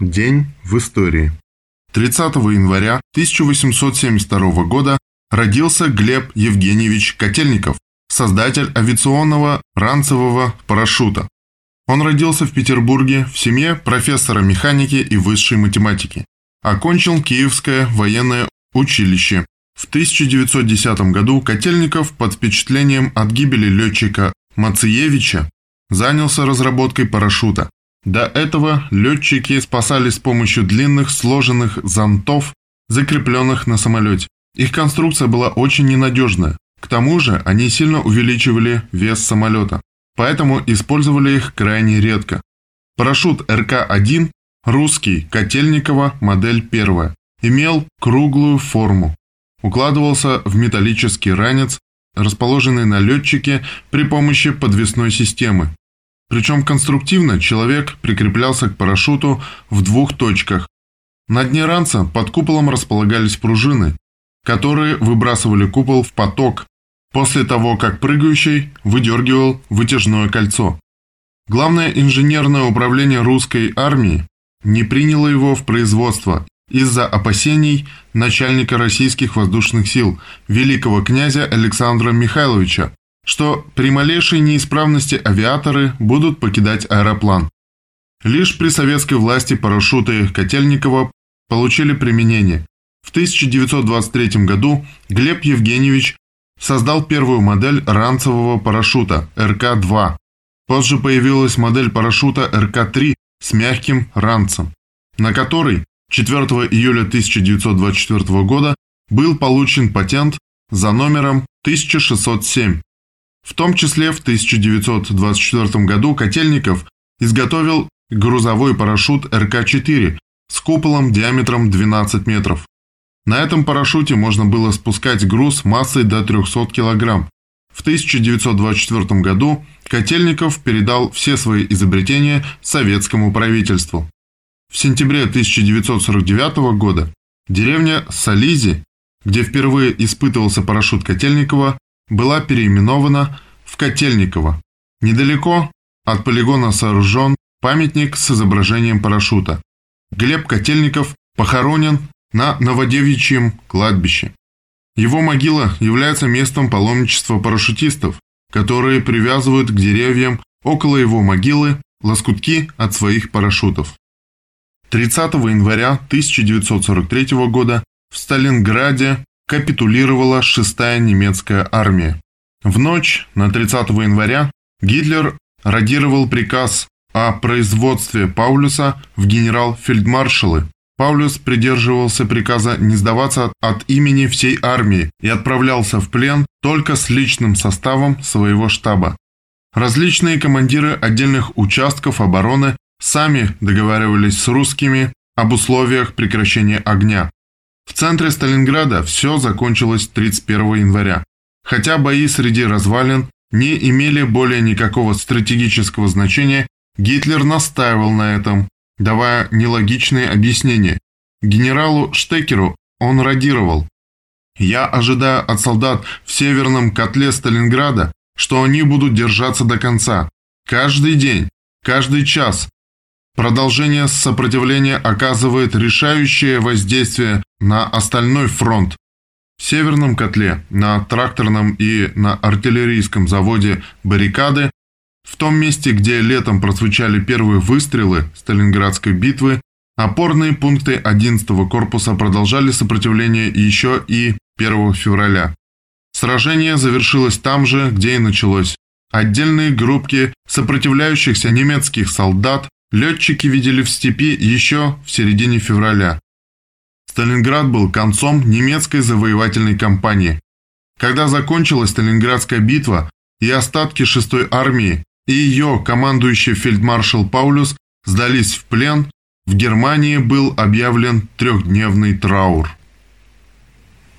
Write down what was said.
День в истории. 30 января 1872 года родился Глеб Евгеньевич Котельников, создатель авиационного ранцевого парашюта. Он родился в Петербурге в семье профессора механики и высшей математики. Окончил Киевское военное училище. В 1910 году Котельников под впечатлением от гибели летчика Мациевича занялся разработкой парашюта. До этого летчики спасались с помощью длинных сложенных зонтов, закрепленных на самолете. Их конструкция была очень ненадежная. К тому же они сильно увеличивали вес самолета, поэтому использовали их крайне редко. Парашют РК-1, русский, Котельникова, модель первая, имел круглую форму. Укладывался в металлический ранец, расположенный на летчике при помощи подвесной системы. Причем конструктивно человек прикреплялся к парашюту в двух точках. На дне ранца под куполом располагались пружины, которые выбрасывали купол в поток после того, как прыгающий выдергивал вытяжное кольцо. Главное инженерное управление русской армии не приняло его в производство из-за опасений начальника российских воздушных сил, великого князя Александра Михайловича, что при малейшей неисправности авиаторы будут покидать аэроплан. Лишь при советской власти парашюты Котельникова получили применение. В 1923 году Глеб Евгеньевич создал первую модель ранцевого парашюта РК-2. Позже появилась модель парашюта РК-3 с мягким ранцем, на который 4 июля 1924 года был получен патент за номером 1607 в том числе в 1924 году Котельников изготовил грузовой парашют РК-4 с куполом диаметром 12 метров. На этом парашюте можно было спускать груз массой до 300 кг. В 1924 году Котельников передал все свои изобретения советскому правительству. В сентябре 1949 года деревня Сализи, где впервые испытывался парашют Котельникова, была переименована в Котельниково. Недалеко от полигона сооружен памятник с изображением парашюта. Глеб Котельников похоронен на Новодевичьем кладбище. Его могила является местом паломничества парашютистов, которые привязывают к деревьям около его могилы лоскутки от своих парашютов. 30 января 1943 года в Сталинграде капитулировала 6-я немецкая армия. В ночь на 30 января Гитлер радировал приказ о производстве Паулюса в генерал-фельдмаршалы. Паулюс придерживался приказа не сдаваться от имени всей армии и отправлялся в плен только с личным составом своего штаба. Различные командиры отдельных участков обороны сами договаривались с русскими об условиях прекращения огня. В центре Сталинграда все закончилось 31 января. Хотя бои среди развалин не имели более никакого стратегического значения, Гитлер настаивал на этом, давая нелогичные объяснения. Генералу Штекеру он радировал. «Я ожидаю от солдат в северном котле Сталинграда, что они будут держаться до конца. Каждый день, каждый час, Продолжение сопротивления оказывает решающее воздействие на остальной фронт. В Северном котле, на тракторном и на артиллерийском заводе «Баррикады», в том месте, где летом прозвучали первые выстрелы Сталинградской битвы, опорные пункты 11-го корпуса продолжали сопротивление еще и 1 февраля. Сражение завершилось там же, где и началось. Отдельные группки сопротивляющихся немецких солдат летчики видели в степи еще в середине февраля. Сталинград был концом немецкой завоевательной кампании. Когда закончилась Сталинградская битва и остатки 6-й армии и ее командующий фельдмаршал Паулюс сдались в плен, в Германии был объявлен трехдневный траур.